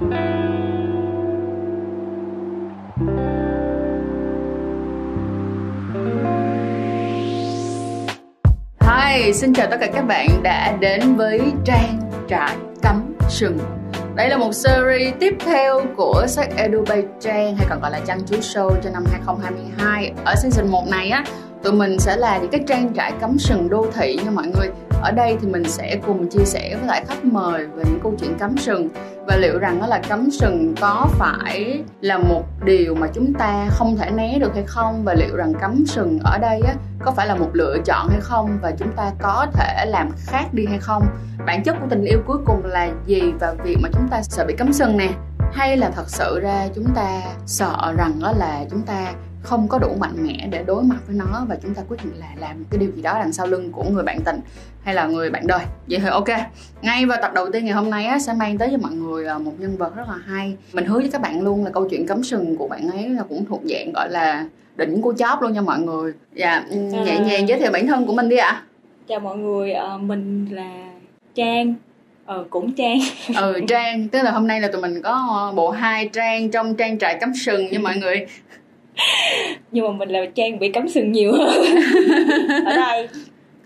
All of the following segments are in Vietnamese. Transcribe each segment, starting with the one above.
Hi, xin chào tất cả các bạn đã đến với Trang Trại Cắm Sừng. Đây là một series tiếp theo của sách Edu Bay Trang hay còn gọi là Trang Chú Show cho năm 2022 Ở season 1 này á, tụi mình sẽ là những cái trang trại cắm sừng đô thị nha mọi người ở đây thì mình sẽ cùng chia sẻ với lại khách mời về những câu chuyện cắm sừng. Và liệu rằng đó là cắm sừng có phải là một điều mà chúng ta không thể né được hay không? Và liệu rằng cắm sừng ở đây á có phải là một lựa chọn hay không? Và chúng ta có thể làm khác đi hay không? Bản chất của tình yêu cuối cùng là gì và việc mà chúng ta sợ bị cắm sừng nè? Hay là thật sự ra chúng ta sợ rằng đó là chúng ta không có đủ mạnh mẽ để đối mặt với nó và chúng ta quyết định là làm cái điều gì đó đằng sau lưng của người bạn tình hay là người bạn đời. Vậy thì ok ngay vào tập đầu tiên ngày hôm nay á, sẽ mang tới cho mọi người à, một nhân vật rất là hay. Mình hứa với các bạn luôn là câu chuyện cấm sừng của bạn ấy là cũng thuộc dạng gọi là đỉnh của chóp luôn nha mọi người. Dạ ừ, à. nhẹ nhàng giới thiệu bản thân của mình đi ạ. À. chào mọi người à, mình là trang. Ờ cũng trang. Ừ trang. Tức là hôm nay là tụi mình có bộ hai trang trong trang trại cắm sừng nha mọi người nhưng mà mình là trang bị cắm sừng nhiều hơn. Ở đây.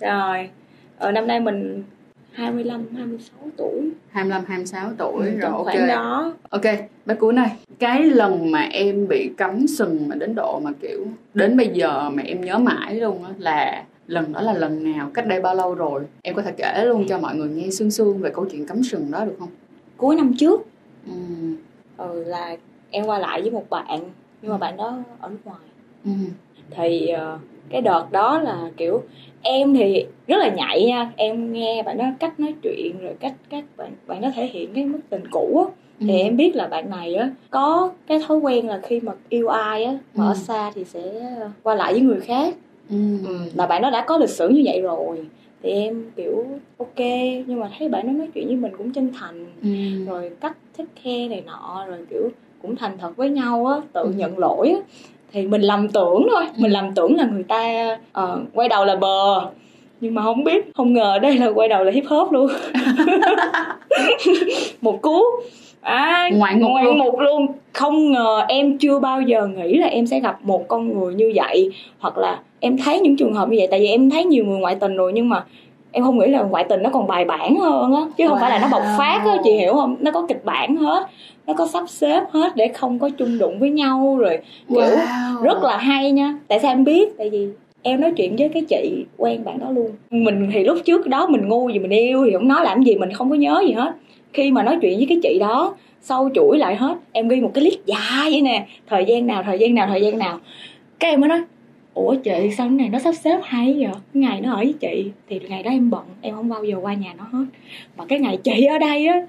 Rồi. Ở năm nay mình 25 26 tuổi. 25 26 tuổi. Ừ, rồi ok. đó. Ok bé cuối này cái lần mà em bị cắm sừng mà đến độ mà kiểu đến bây giờ mà em nhớ mãi luôn á là lần đó là lần nào cách đây bao lâu rồi? Em có thể kể luôn cho mọi người nghe sương sương về câu chuyện cắm sừng đó được không? Cuối năm trước. Ừ. ừ là em qua lại với một bạn nhưng mà bạn đó ở nước ngoài ừ. thì uh, cái đợt đó là kiểu em thì rất là nhạy nha em nghe bạn đó cách nói chuyện rồi cách cách bạn bạn đó thể hiện cái mức tình cũ á thì ừ. em biết là bạn này á có cái thói quen là khi mà yêu ai á mà ừ. ở xa thì sẽ qua lại với người khác ừ. Ừ, là bạn đó đã có lịch sử như vậy rồi thì em kiểu ok nhưng mà thấy bạn đó nói chuyện với mình cũng chân thành ừ. rồi cách thích khe này nọ rồi kiểu cũng thành thật với nhau á tự ừ. nhận lỗi á. Thì mình lầm tưởng thôi ừ. mình lầm tưởng là người ta uh, quay đầu là bờ. Nhưng mà không biết không ngờ đây là quay đầu là hip hop luôn. Một cú. À, ngoại ngục ngoại luôn. luôn. Không ngờ em chưa bao giờ nghĩ là em sẽ gặp một con người như vậy. Hoặc là em thấy những trường hợp như vậy tại vì em thấy nhiều người ngoại tình rồi nhưng mà em không nghĩ là ngoại tình nó còn bài bản hơn á. Chứ không wow. phải là nó bộc phát á chị hiểu không? Nó có kịch bản hết nó có sắp xếp hết để không có chung đụng với nhau rồi kiểu wow. rất là hay nha. Tại sao em biết? Tại vì em nói chuyện với cái chị quen bạn đó luôn. Mình thì lúc trước đó mình ngu gì mình yêu thì không nói làm gì mình không có nhớ gì hết. Khi mà nói chuyện với cái chị đó sau chuỗi lại hết em ghi một cái list dài vậy nè. Thời gian nào thời gian nào thời gian nào. Cái em mới nói ủa chị sao cái này nó sắp xếp hay vậy? Ngày nó ở với chị thì ngày đó em bận em không bao giờ qua nhà nó hết. Mà cái ngày chị ở đây á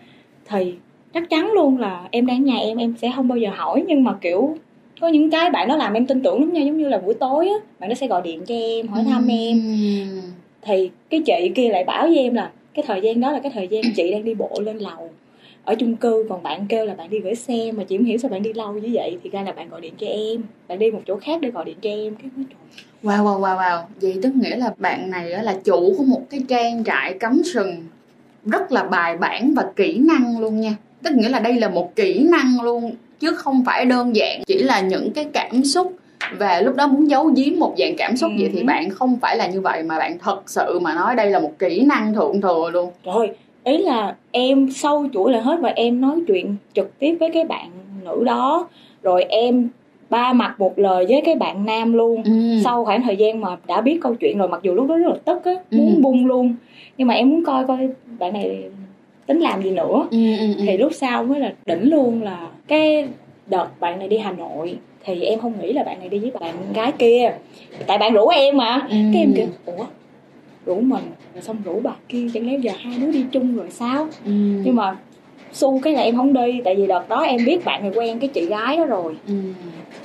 thì chắc chắn luôn là em đang nhà em em sẽ không bao giờ hỏi. Nhưng mà kiểu có những cái bạn nó làm em tin tưởng lắm nha. Giống như là buổi tối á bạn nó sẽ gọi điện cho em hỏi thăm ừ. em. Thì cái chị kia lại bảo với em là cái thời gian đó là cái thời gian chị đang đi bộ lên lầu. Ở chung cư còn bạn kêu là bạn đi gửi xe mà chị không hiểu sao bạn đi lâu như vậy. Thì ra là bạn gọi điện cho em. Bạn đi một chỗ khác để gọi điện cho em. Cái nói trời wow wow wow wow. Vậy tức nghĩa là bạn này là chủ của một cái trang trại cắm sừng rất là bài bản và kỹ năng luôn nha tức nghĩa là đây là một kỹ năng luôn chứ không phải đơn giản chỉ là những cái cảm xúc và lúc đó muốn giấu giếm một dạng cảm xúc ừ. vậy thì bạn không phải là như vậy mà bạn thật sự mà nói đây là một kỹ năng thượng thừa luôn rồi ý là em sâu chuỗi là hết và em nói chuyện trực tiếp với cái bạn nữ đó rồi em ba mặt một lời với cái bạn nam luôn ừ. sau khoảng thời gian mà đã biết câu chuyện rồi mặc dù lúc đó rất là tức á ừ. muốn bung luôn nhưng mà em muốn coi coi bạn này tính làm gì nữa ừ, ừ, ừ. thì lúc sau mới là đỉnh luôn là cái đợt bạn này đi hà nội thì em không nghĩ là bạn này đi với bạn gái kia tại bạn rủ em mà ừ. cái em kiểu ủa rủ mình rồi xong rủ bà kia chẳng lẽ giờ hai đứa đi chung rồi sao ừ. nhưng mà su cái là em không đi tại vì đợt đó em biết bạn này quen cái chị gái đó rồi. Ừ.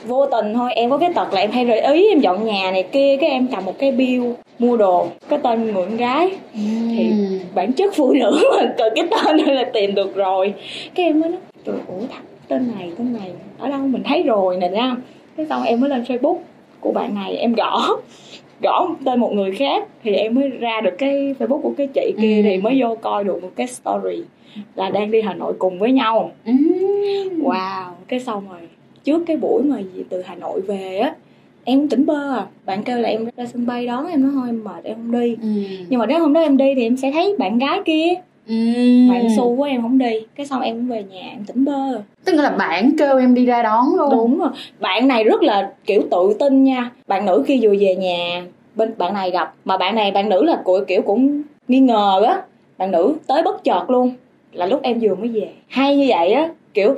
vô tình thôi em có cái tật là em hay gợi ý em dọn nhà này kia cái em cầm một cái bill mua đồ cái tên người con gái. Ừ. thì bản chất phụ nữ mà cần cái tên này là tìm được rồi. Cái em mới nói trời ủa thật tên này tên này ở đâu mình thấy rồi nè nha. Cái xong em mới lên facebook của bạn này em gõ gõ tên một người khác thì em mới ra được cái facebook của cái chị kia ừ. thì mới vô coi được một cái story là đang đi hà nội cùng với nhau ừ. wow cái xong rồi trước cái buổi mà gì từ hà nội về á em tỉnh bơ à bạn kêu là em ra sân bay đón em nói thôi em mệt em không đi ừ. nhưng mà nếu hôm đó em đi thì em sẽ thấy bạn gái kia Ừ. bạn xu của em không đi cái xong em cũng về nhà em tỉnh bơ. Tức là bạn kêu em đi ra đón luôn. Đúng rồi bạn này rất là kiểu tự tin nha. Bạn nữ khi vừa về nhà bên bạn này gặp mà bạn này bạn nữ là của kiểu cũng nghi ngờ á. Bạn nữ tới bất chợt luôn là lúc em vừa mới về. Hay như vậy á kiểu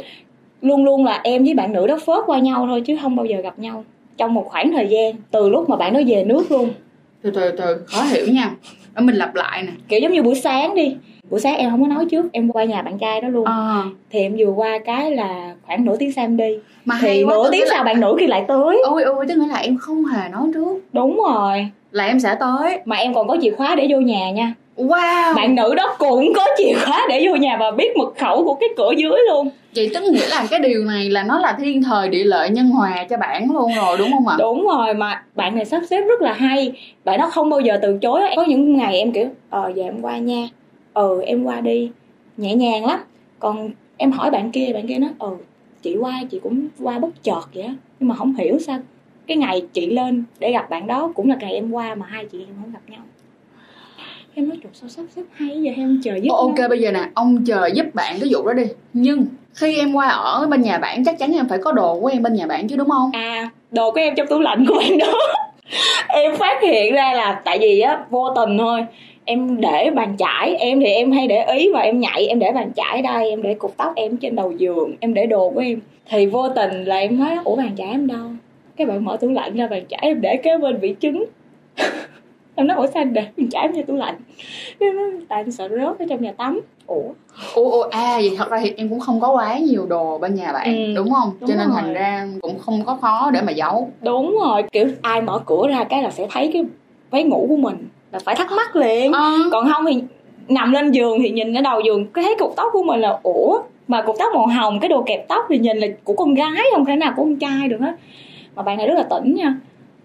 luôn luôn là em với bạn nữ đó phớt qua nhau thôi chứ không bao giờ gặp nhau. Trong một khoảng thời gian từ lúc mà bạn đó về nước luôn. Từ từ từ khó hiểu nha ở mình lặp lại nè. Kiểu giống như buổi sáng đi. Buổi sáng em không có nói trước em qua nhà bạn trai đó luôn. À, thì em vừa qua cái là khoảng nửa tiếng sau em đi. Mà thì nửa tiếng là- sau bạn nữ kia lại tới. Ôi ôi tức nghĩa là em không hề nói trước. Đúng rồi. Là em sẽ tới. Mà em còn có chìa khóa để vô nhà nha. Wow. Bạn nữ đó cũng có chìa khóa để vô nhà và biết mật khẩu của cái cửa dưới luôn vậy tức nghĩa là cái điều này là nó là thiên thời địa lợi nhân hòa cho bạn luôn rồi, đúng không ạ? Đúng rồi, mà bạn này sắp xếp rất là hay. Bạn nó không bao giờ từ chối. Có những ngày em kiểu ờ giờ em qua nha. Ừ em qua đi. Nhẹ nhàng lắm. Còn em hỏi bạn kia bạn kia nói ừ chị qua, chị cũng qua bất chợt vậy á. Nhưng mà không hiểu sao cái ngày chị lên để gặp bạn đó cũng là ngày em qua mà hai chị em không gặp nhau em nói trời sao sắp xếp hay vậy? Em chờ giúp Ô, ok bây giờ nè ông chờ giúp bạn cái vụ đó đi. Nhưng khi em qua ở bên nhà bạn chắc chắn em phải có đồ của em bên nhà bạn chứ đúng không? À đồ của em trong tủ lạnh của bạn đó. Em phát hiện ra là tại vì á vô tình thôi em để bàn chải em thì em hay để ý và em nhạy em để bàn chải đây em để cục tóc em trên đầu giường em để đồ của em. Thì vô tình là em nói ủa bàn chải em đâu? Cái bạn mở tủ lạnh ra bàn chải em để kế bên vị trứng em nói ủa sao để chải em trong tủ lạnh? Nó tại em sợ rớt ở trong nhà tắm. Ủa ồ ồ à vậy thật ra thì em cũng không có quá nhiều đồ bên nhà bạn Ừ, đúng không? đúng cho nên rồi. thành ra cũng không có khó để mà giấu. Đúng rồi kiểu ai mở cửa ra cái là sẽ thấy cái váy ngủ của mình là phải thắc mắc liền. Ờ, còn không thì nằm lên giường thì nhìn ở đầu giường cái thấy cục tóc của mình là ủa mà cục tóc màu hồng cái đồ kẹp tóc thì nhìn là của con gái không thể nào của con trai được hết mà bạn này rất là tỉnh nha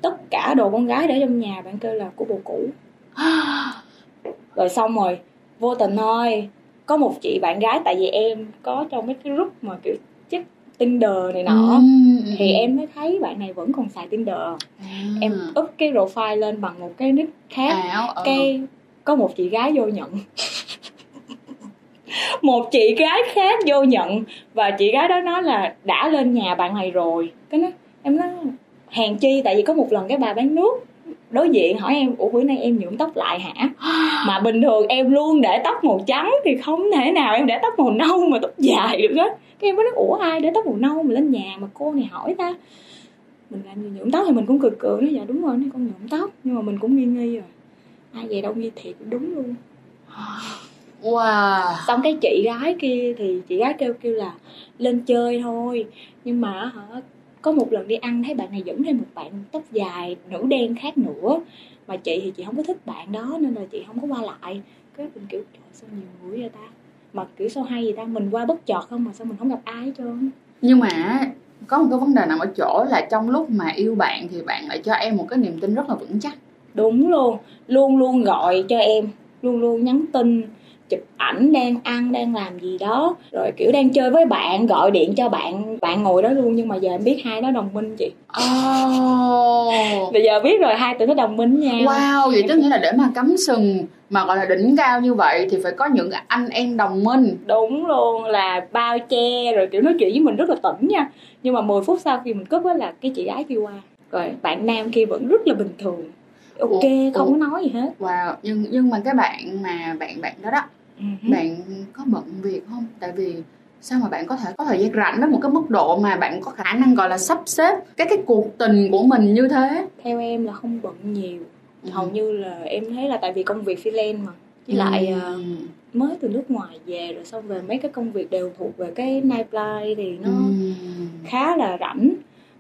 tất cả đồ con gái để trong nhà bạn kêu là của bồ cũ rồi xong rồi vô tình thôi có một chị bạn gái tại vì em có trong mấy cái group mà kiểu check Tinder này nọ ừ, ừ, thì ừ. em mới thấy bạn này vẫn còn xài Tinder À. em up cái profile lên bằng một cái nick khác áo ờ. cái có một chị gái vô nhận một chị gái khác vô nhận và chị gái đó nói là đã lên nhà bạn này rồi cái nó em nói hèn chi tại vì có một lần cái bà bán nước đối diện hỏi em ủa bữa nay em nhuộm tóc lại hả? Mà bình thường em luôn để tóc màu trắng thì không thể nào em để tóc màu nâu mà tóc dài được hết. Cái em mới nói ủa ai để tóc màu nâu mà lên nhà mà cô này hỏi ta? Mình làm gì nhuộm tóc thì mình cũng cười cười nói dạ đúng rồi nó con nhuộm tóc. Nhưng mà mình cũng nghi nghi rồi. Ai về đâu nghi thiệt đúng luôn. Wow. Xong cái chị gái kia thì chị gái kêu kêu là lên chơi thôi. Nhưng mà hả có một lần đi ăn thấy bạn này dẫn thêm một bạn tóc dài nữ đen khác nữa. Mà chị thì chị không có thích bạn đó nên là chị không có qua lại. Cái mình kiểu trời sao nhiều người vậy ta? Mà kiểu sao hay vậy ta? Mình qua bất chợt không mà sao mình không gặp ai hết trơn. Nhưng mà có một cái vấn đề nằm ở chỗ là trong lúc mà yêu bạn thì bạn lại cho em một cái niềm tin rất là vững chắc. Đúng luôn. Luôn luôn gọi cho em. Luôn luôn nhắn tin chụp ảnh đang ăn đang làm gì đó. Rồi kiểu đang chơi với bạn gọi điện cho bạn bạn ngồi đó luôn nhưng mà giờ em biết hai đó đồng minh chị. Oh. bây giờ biết rồi hai tụi nó đồng minh nha wow vậy tức nghĩa là để mà cắm sừng mà gọi là đỉnh cao như vậy thì phải có những anh em đồng minh. Đúng luôn là bao che rồi kiểu nói chuyện với mình rất là tỉnh nha. Nhưng mà 10 phút sau khi mình cúp á là cái chị gái kia qua. Rồi bạn nam kia vẫn rất là bình thường. Ok Ủa, không ủa. có nói gì hết. Wow nhưng nhưng mà cái bạn mà bạn bạn đó đó Ừ. bạn có bận việc không tại vì sao mà bạn có thể có thời gian rảnh đến một cái mức độ mà bạn có khả năng gọi là sắp xếp cái cái cuộc tình của mình như thế theo em là không bận nhiều Ừ. hầu như là em thấy là tại vì công việc freelance mà với lại Ừ. ờ, mới từ nước ngoài về rồi xong về mấy cái công việc đều thuộc về cái nightlife thì nó Ừ. khá là rảnh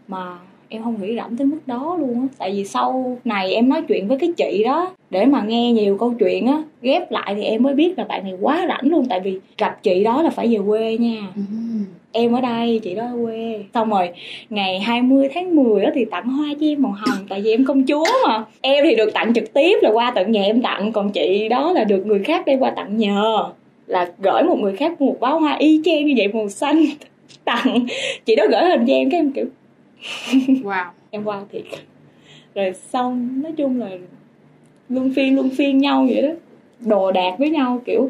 mà em không nghĩ rảnh tới mức đó luôn á. Tại vì sau này em nói chuyện với cái chị đó để mà nghe nhiều câu chuyện á ghép lại thì em mới biết là bạn này quá rảnh luôn. Tại vì gặp chị đó là phải về quê nha. Ừ. em ở đây chị đó ở quê. Xong rồi ngày 20 tháng 10 á thì tặng hoa cho em màu hồng tại vì em công chúa mà. Em thì được tặng trực tiếp là qua tận nhà em tặng còn chị đó là được người khác đem qua tặng nhờ. Là gửi một người khác một bó hoa y chang như vậy màu xanh tặng. Chị đó gửi hình cho em cái em kiểu wow. Em wow thiệt. Rồi xong nói chung là luân phiên luân phiên nhau vậy đó. Đồ đạc với nhau kiểu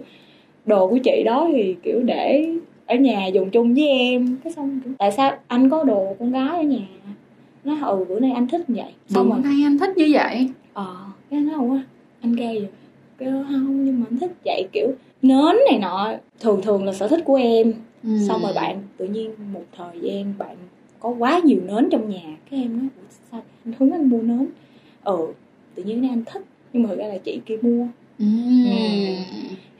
đồ của chị đó thì kiểu để ở nhà dùng chung với em. Cái xong kiểu, tại sao anh có đồ con gái ở nhà? Nó ừ bữa nay anh thích như vậy. Xong bữa nay anh thích như vậy? Ờ cái nó không á anh gay vậy. Cái không nhưng mà anh thích vậy kiểu nến này nọ. Thường thường là sở thích của em. Ừ. xong rồi bạn tự nhiên một thời gian bạn có quá nhiều nến trong nhà. Cái em nói "Ủa, sao anh hướng anh mua nến? Ừ tự nhiên anh thích nhưng mà thực ra là chị kia mua. Ừ.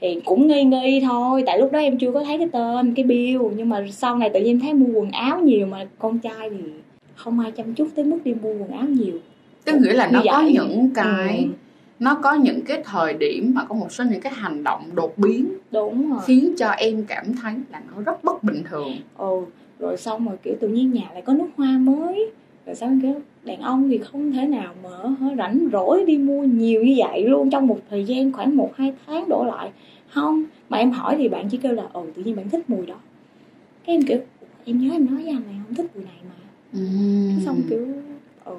thì cũng nghi nghi thôi tại lúc đó em chưa có thấy cái tên cái bill nhưng mà sau này tự nhiên thấy mua quần áo nhiều mà con trai thì không ai chăm chút tới mức đi mua quần áo nhiều. Tức nghĩa là nó có những cái Ừ, nó có những cái thời điểm mà có một số những cái hành động đột biến đúng rồi. khiến cho em cảm thấy là nó rất bất bình thường. Ừ rồi xong rồi kiểu tự nhiên nhà lại có nước hoa mới. Rồi xong kiểu đàn ông thì không thể nào mà hả, rảnh rỗi đi mua nhiều như vậy luôn. Trong một thời gian khoảng một hai tháng đổ lại. Không mà em hỏi thì bạn chỉ kêu là ừ tự nhiên bạn thích mùi đó. Cái em kiểu em nhớ em nói với anh này không thích mùi này mà. Cái xong kiểu ừ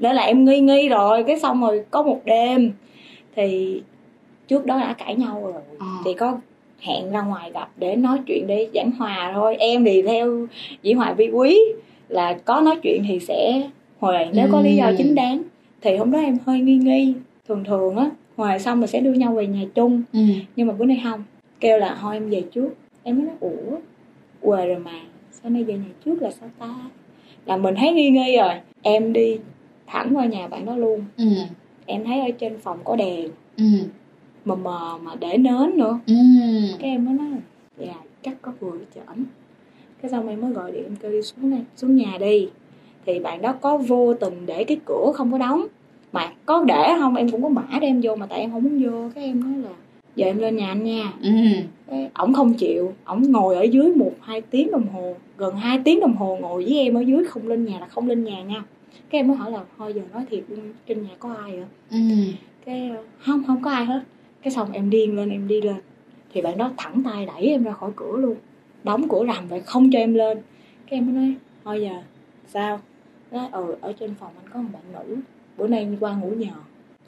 đó là em nghi nghi rồi cái xong rồi có một đêm thì trước đó đã cãi nhau rồi Ờ. thì có hẹn ra ngoài gặp để nói chuyện để giảng hòa thôi em thì theo dĩ hòa vi quý là có nói chuyện thì sẽ hòa nếu có lý do Ừm. chính đáng thì hôm đó em hơi nghi nghi thường thường á hòa xong rồi sẽ đưa nhau về nhà chung ừ. nhưng mà bữa nay không kêu là thôi em về trước em mới nói ủa quê rồi mà sao nay về nhà trước là sao ta là mình thấy nghi nghi rồi em đi thẳng qua nhà bạn đó luôn. Ừ. em thấy ở trên phòng có đèn. Ừ. mờ mờ mà để nến nữa. Ừ. cái em mới nói là dạ chắc có vừa chởn cái xong em mới gọi điện em kêu đi xuống đây xuống nhà đi. Thì bạn đó có vô tình để cái cửa không có đóng. Mà có để không em cũng có mã để em vô mà tại em không muốn vô. Cái em nói là giờ em lên nhà anh nha. Ừ. cái ổng không chịu. Ổng ngồi ở dưới một hai tiếng đồng hồ gần hai tiếng đồng hồ ngồi với em ở dưới không lên nhà là không lên nhà nha cái em mới hỏi là thôi giờ nói thiệt trên nhà có ai vậy? Ừ. cái không không có ai hết. Cái xong em điên lên em đi lên. Thì bạn đó thẳng tay đẩy em ra khỏi cửa luôn. Đóng cửa rầm vậy không cho em lên. Cái em mới nói thôi giờ sao? Nói ừ ở trên phòng anh có một bạn nữ bữa nay qua ngủ nhờ.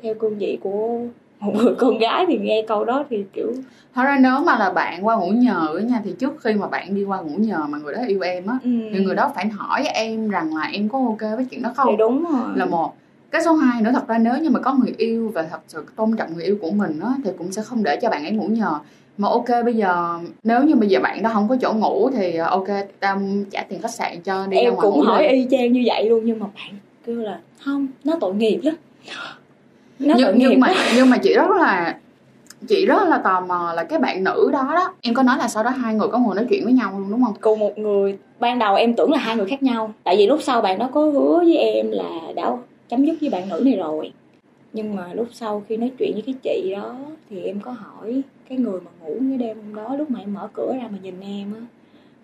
Theo cương vị của một người con gái thì nghe câu đó thì kiểu Thật ra nếu mà là bạn qua ngủ nhờ nha thì trước khi mà bạn đi qua ngủ nhờ mà người đó yêu em á ừ, thì người đó phải hỏi em rằng là em có ok với chuyện đó thì không đúng rồi. Là một. Cái số 2 nữa thật ra nếu như mà có người yêu và thật sự tôn trọng người yêu của mình á thì cũng sẽ không để cho bạn ấy ngủ nhờ. Mà ok bây giờ nếu như bây giờ bạn đó không có chỗ ngủ thì ờ, ok tao trả tiền khách sạn cho đi ra em cũng hỏi đi. y chang như vậy luôn nhưng mà bạn kêu là không nó tội nghiệp lắm nó nhưng, nhưng mà nhưng mà chị rất là chị rất là tò mò là cái bạn nữ đó đó em có nói là sau đó hai người có ngồi nói chuyện với nhau luôn đúng không? Cùng một người ban đầu em tưởng là hai người khác nhau tại vì lúc sau bạn đó có hứa với em là đã chấm dứt với bạn nữ này rồi. Nhưng mà lúc sau khi nói chuyện với cái chị đó thì em có hỏi cái người mà ngủ cái đêm hôm đó lúc mà em mở cửa ra mà nhìn em á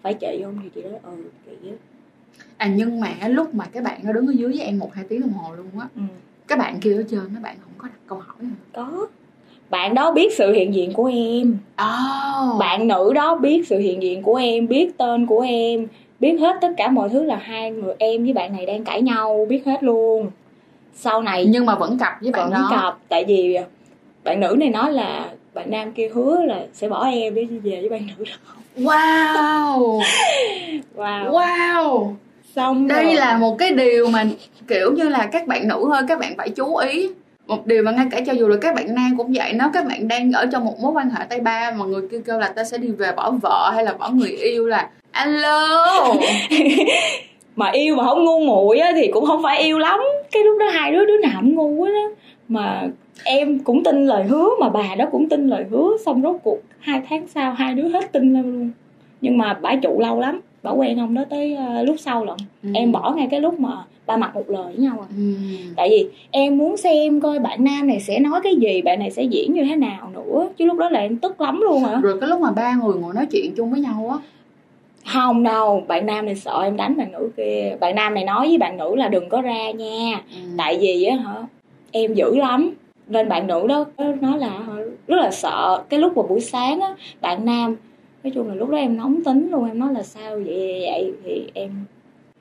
phải chị không thì chị nói ừ chị á. À nhưng mà lúc mà cái bạn nó đứng ở dưới với em một hai tiếng đồng hồ luôn á ừ. cái bạn kia ở trên nó bạn có đặt câu hỏi hả có. Bạn đó biết sự hiện diện của em. Oh. bạn nữ đó biết sự hiện diện của em biết tên của em biết hết tất cả mọi thứ là hai người em với bạn này đang cãi nhau biết hết luôn. Sau này nhưng mà vẫn cặp với bạn vẫn đó. cặp tại vì bạn nữ này nói là bạn nam kia hứa là sẽ bỏ em để về với bạn nữ đó. Wow. Wow. Wow. Xong đây rồi. là một cái điều mà kiểu như là các bạn nữ thôi các bạn phải chú ý một điều mà ngay cả cho dù là các bạn nam cũng vậy, nếu các bạn đang ở trong một mối quan hệ tay ba mà người kia kêu là ta sẽ đi về bỏ vợ hay là bỏ người yêu là, alo. Mà yêu mà không ngu muội á thì cũng không phải yêu lắm. Cái lúc đó hai đứa đứa nào cũng ngu á. Mà em cũng tin lời hứa, mà bà đó cũng tin lời hứa, xong rốt cuộc hai tháng sau hai đứa hết tin luôn. Nhưng mà bả trụ lâu lắm bả quen ông đó tới ờ, lúc sau lận. Em bỏ ngay cái lúc mà ba mặt một lời với nhau à. Ừ. tại vì em muốn xem coi bạn nam này sẽ nói cái gì bạn này sẽ diễn như thế nào nữa. Chứ lúc đó là em tức lắm luôn hả? Rồi cái lúc mà ba người ngồi nói chuyện chung với nhau á. Không đâu bạn nam này sợ em đánh bạn nữ kia. Bạn nam này nói với bạn nữ là đừng có ra nha. Tại vì á hả em dữ lắm. Nên bạn nữ đó nói là rất là sợ. Cái lúc mà buổi sáng á bạn nam nói chung là lúc đó em nóng tính luôn em nói là sao vậy? Vậy, thì em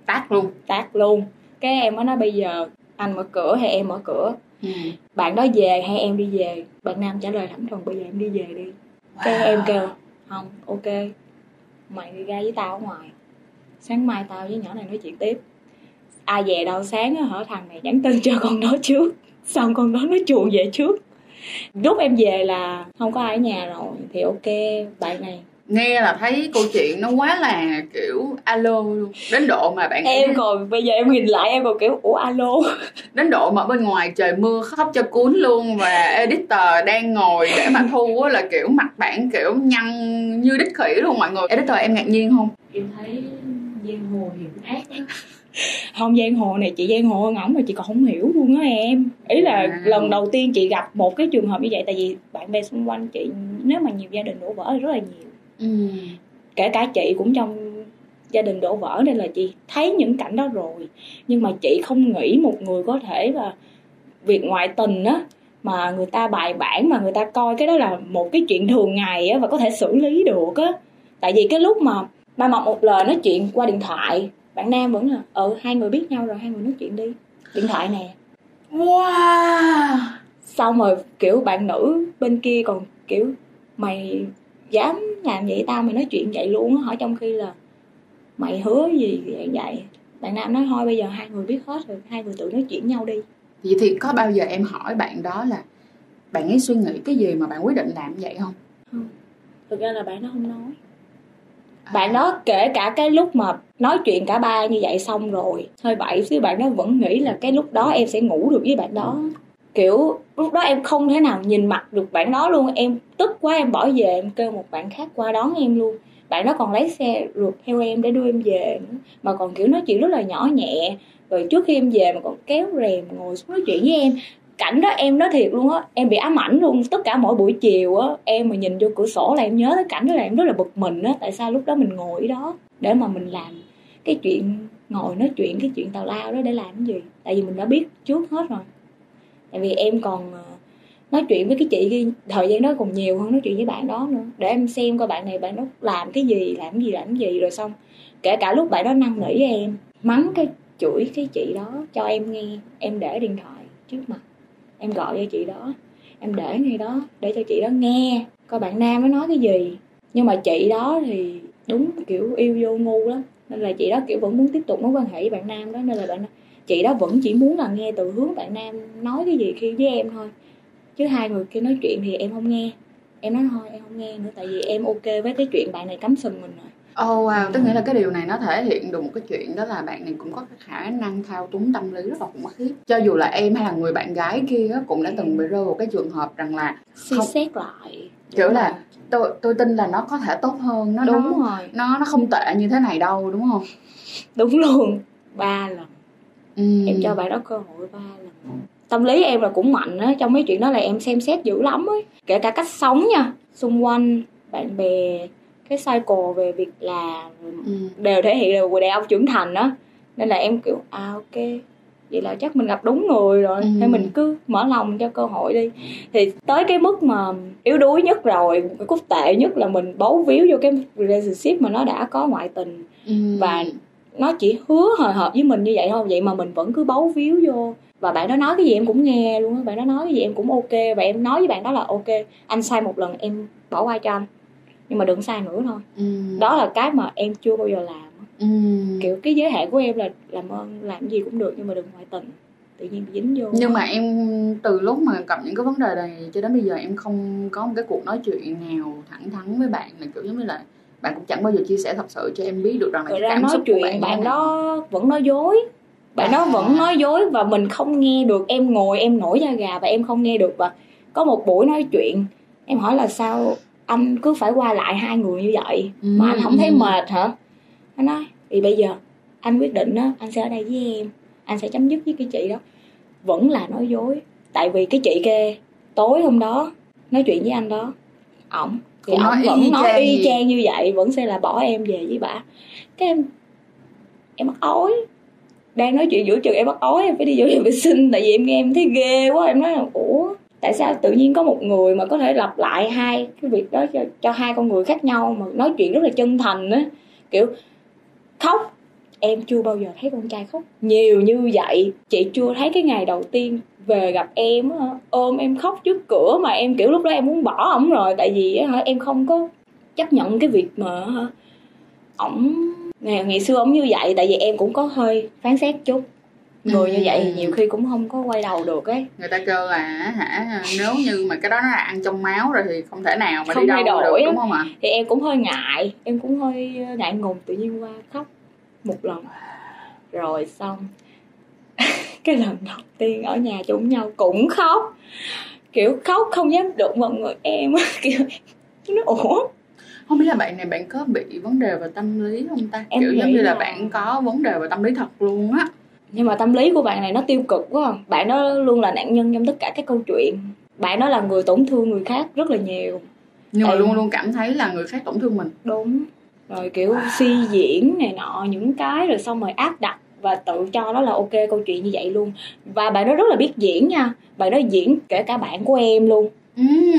tát luôn. Tát luôn. Cái em mới nói bây giờ anh mở cửa hay em mở cửa? Ừ. bạn đó về hay em đi về? Bạn nam trả lời thẳng thừng bây giờ em đi về đi. Wow. cái em kêu không ok mày đi ra với tao ở ngoài. Sáng mai tao với nhỏ này nói chuyện tiếp. Ai về đâu sáng á hở thằng này nhắn tin cho con đó trước. Xong con đó nó chuồn về trước. Lúc em về là không có ai ở nhà rồi thì ok bạn này nghe là thấy câu chuyện nó quá là kiểu alo luôn. Đến độ mà bạn em còn bây giờ em nhìn lại em còn kiểu ủa alo? Đến độ mà bên ngoài trời mưa khóc cho cuốn luôn và editor đang ngồi để mà thu là kiểu mặt bạn kiểu nhăn như đích khỉ luôn mọi người. Editor em ngạc nhiên không? Em thấy giang hồ hiểm ác không giang hồ này chị giang hồ hơn ổng mà chị còn không hiểu luôn á em. Ý là à. lần đầu tiên chị gặp một cái trường hợp như vậy tại vì bạn bè xung quanh chị nếu mà nhiều gia đình đổ vỡ thì rất là nhiều ừ. kể cả chị cũng trong gia đình đổ vỡ nên là chị thấy những cảnh đó rồi. Nhưng mà chị không nghĩ một người có thể là việc ngoại tình á mà người ta bài bản mà người ta coi cái đó là một cái chuyện thường ngày á và có thể xử lý được á. Tại vì cái lúc mà ba mọc một lời nói chuyện qua điện thoại bạn nam vẫn là ừ hai người biết nhau rồi hai người nói chuyện đi. Điện thoại nè. Wow! Xong rồi kiểu bạn nữ bên kia còn kiểu mày dám làm vậy tao mày nói chuyện vậy luôn á hỏi trong khi là mày hứa gì vậy vậy? Bạn nam nói thôi bây giờ hai người biết hết rồi hai người tự nói chuyện nhau đi. Vậy thì có bao giờ em hỏi bạn đó là bạn ấy suy nghĩ cái gì mà bạn quyết định làm vậy không? Không. Thực ra là bạn đó không nói. À. bạn đó kể cả cái lúc mà nói chuyện cả ba như vậy xong rồi hơi bậy xíu bạn đó vẫn nghĩ là cái lúc đó em sẽ ngủ được với bạn đó kiểu, lúc đó em không thể nào nhìn mặt được bạn đó luôn. Em tức quá, em bỏ về, em kêu một bạn khác qua đón em luôn. Bạn đó còn lấy xe rượt theo em để đưa em về nữa. mà còn kiểu nói chuyện rất là nhỏ nhẹ. Rồi trước khi em về mà còn kéo rèm ngồi xuống nói chuyện với em. Cảnh đó em nói thiệt luôn á, em bị ám ảnh luôn. Tất cả mỗi buổi chiều á, em mà nhìn vô cửa sổ là em nhớ tới cảnh đó là em rất là bực mình á. Tại sao lúc đó mình ngồi ở đó để mà mình làm cái chuyện, ngồi nói chuyện cái chuyện tào lao đó để làm cái gì? Tại vì mình đã biết trước hết rồi tại vì em còn ờ, nói chuyện với cái chị ghi, thời gian đó còn nhiều hơn nói chuyện với bạn đó nữa. Để em xem coi bạn này bạn đó làm cái gì, làm cái gì, làm cái gì, rồi xong, kể cả lúc bạn đó năn nỉ em, mắng cái chửi cái chị đó, cho em nghe, em để điện thoại trước mặt, em gọi cho chị đó, em để ngay đó, để cho chị đó nghe coi bạn nam nó nói cái gì. Nhưng mà chị đó thì đúng kiểu yêu vô ngu lắm, nên là chị đó kiểu vẫn muốn tiếp tục mối quan hệ với bạn nam đó, nên là bạn chị đó vẫn chỉ muốn là nghe từ hướng bạn nam nói cái gì khi với em thôi chứ hai người kia nói chuyện thì em không nghe em nói thôi em không nghe nữa tại vì em ok với cái chuyện bạn này cắm sừng mình rồi Oh wow, tức nghĩa là cái điều này nó thể hiện được một cái chuyện đó là bạn này cũng có cái khả năng thao túng tâm lý rất là khủng khiếp. Cho dù là em hay là người bạn gái kia cũng đã từng bị rơi vào cái trường hợp rằng là suy xét lại. Kiểu là tôi tôi tin là nó có thể tốt hơn, nó đúng nó, rồi. Nó nó không tệ như thế này đâu đúng không? Đúng luôn. Ba lần ừ. em cho bạn đó cơ hội ba lần tâm lý em là cũng mạnh á trong mấy chuyện đó là em xem xét dữ lắm ấy kể cả cách sống nha xung quanh bạn bè cái cycle về việc làm ừ. đều thể hiện là người đàn ông trưởng thành á nên là em kiểu à ok vậy là chắc mình gặp đúng người rồi ừ. thế mình cứ mở lòng cho cơ hội đi thì tới cái mức mà yếu đuối nhất rồi cái cúc tệ nhất là mình bấu víu vô cái relationship mà nó đã có ngoại tình ừ. và nó chỉ hứa hồi hợp với mình như vậy thôi vậy mà mình vẫn cứ bấu víu vô và bạn đó nói cái gì em cũng nghe luôn á bạn đó nói cái gì em cũng ok và em nói với bạn đó là ok anh sai một lần em bỏ qua cho anh nhưng mà đừng sai nữa thôi ừ. đó là cái mà em chưa bao giờ làm ừ. kiểu cái giới hạn của em là làm ơn làm gì cũng được nhưng mà đừng ngoại tình tự nhiên bị dính vô nhưng mà em từ lúc mà gặp những cái vấn đề này cho đến bây giờ em không có một cái cuộc nói chuyện nào thẳng thắn với bạn là kiểu giống như là bạn cũng chẳng bao giờ chia sẻ thật sự cho em biết được rằng là cái cảm nói xúc chuyện của bạn, bạn đó vẫn nói dối. Bạn à. đó vẫn nói dối và mình không nghe được. Em ngồi em nổi da gà và em không nghe được. Và có một buổi nói chuyện em hỏi là sao anh cứ phải qua lại hai người như vậy mà anh không thấy ừ. mệt hả? Anh nói thì bây giờ anh quyết định á anh sẽ ở đây với em. Anh sẽ chấm dứt với cái chị đó. Vẫn là nói dối. Tại vì cái chị kia tối hôm đó nói chuyện với anh đó ổng thì ông vẫn nói y chang như vậy vẫn sẽ là bỏ em về với bà. Cái em em mắc ói. Đang nói chuyện giữa chừng em mắc ói em phải đi vô vệ sinh tại vì em nghe em thấy ghê quá. Em nói là ủa tại sao tự nhiên có một người mà có thể lặp lại hai cái việc đó cho, cho hai con người khác nhau mà nói chuyện rất là chân thành á? Kiểu khóc em chưa bao giờ thấy con trai khóc. Nhiều như vậy chị chưa thấy cái ngày đầu tiên về gặp em á, ôm em khóc trước cửa mà em kiểu lúc đó em muốn bỏ ổng rồi tại vì em không có chấp nhận cái việc mà ổng ngày, ngày xưa ổng như vậy tại vì em cũng có hơi phán xét chút. Người như vậy thì nhiều khi cũng không có quay đầu được ấy. Người ta kêu là hả nếu như mà cái đó nó là ăn trong máu rồi thì không thể nào mà Không đi đâu đổi được đúng không ạ? Thì em cũng hơi ngại em cũng hơi ngại ngùng tự nhiên qua khóc một lần. Rồi xong. Cái lần đầu tiên ở nhà chung nhau cũng khóc. Kiểu khóc không dám đụng vào người em. Á, kiểu nó ủa? Không biết là bạn này bạn có bị vấn đề về tâm lý không ta? Em kiểu giống như là là- bạn có vấn đề về tâm lý thật luôn á. Nhưng mà tâm lý của bạn này nó tiêu cực quá. Bạn đó luôn là nạn nhân trong tất cả các câu chuyện. Bạn đó là người tổn thương người khác rất là nhiều. Nhưng mà Tại- luôn luôn cảm thấy là người khác tổn thương mình. Đúng rồi kiểu suy diễn này nọ những cái rồi xong rồi áp đặt và tự cho nó là ok câu chuyện như vậy luôn. Và bạn đó rất là biết diễn nha. Bạn đó diễn kể cả bạn của em luôn.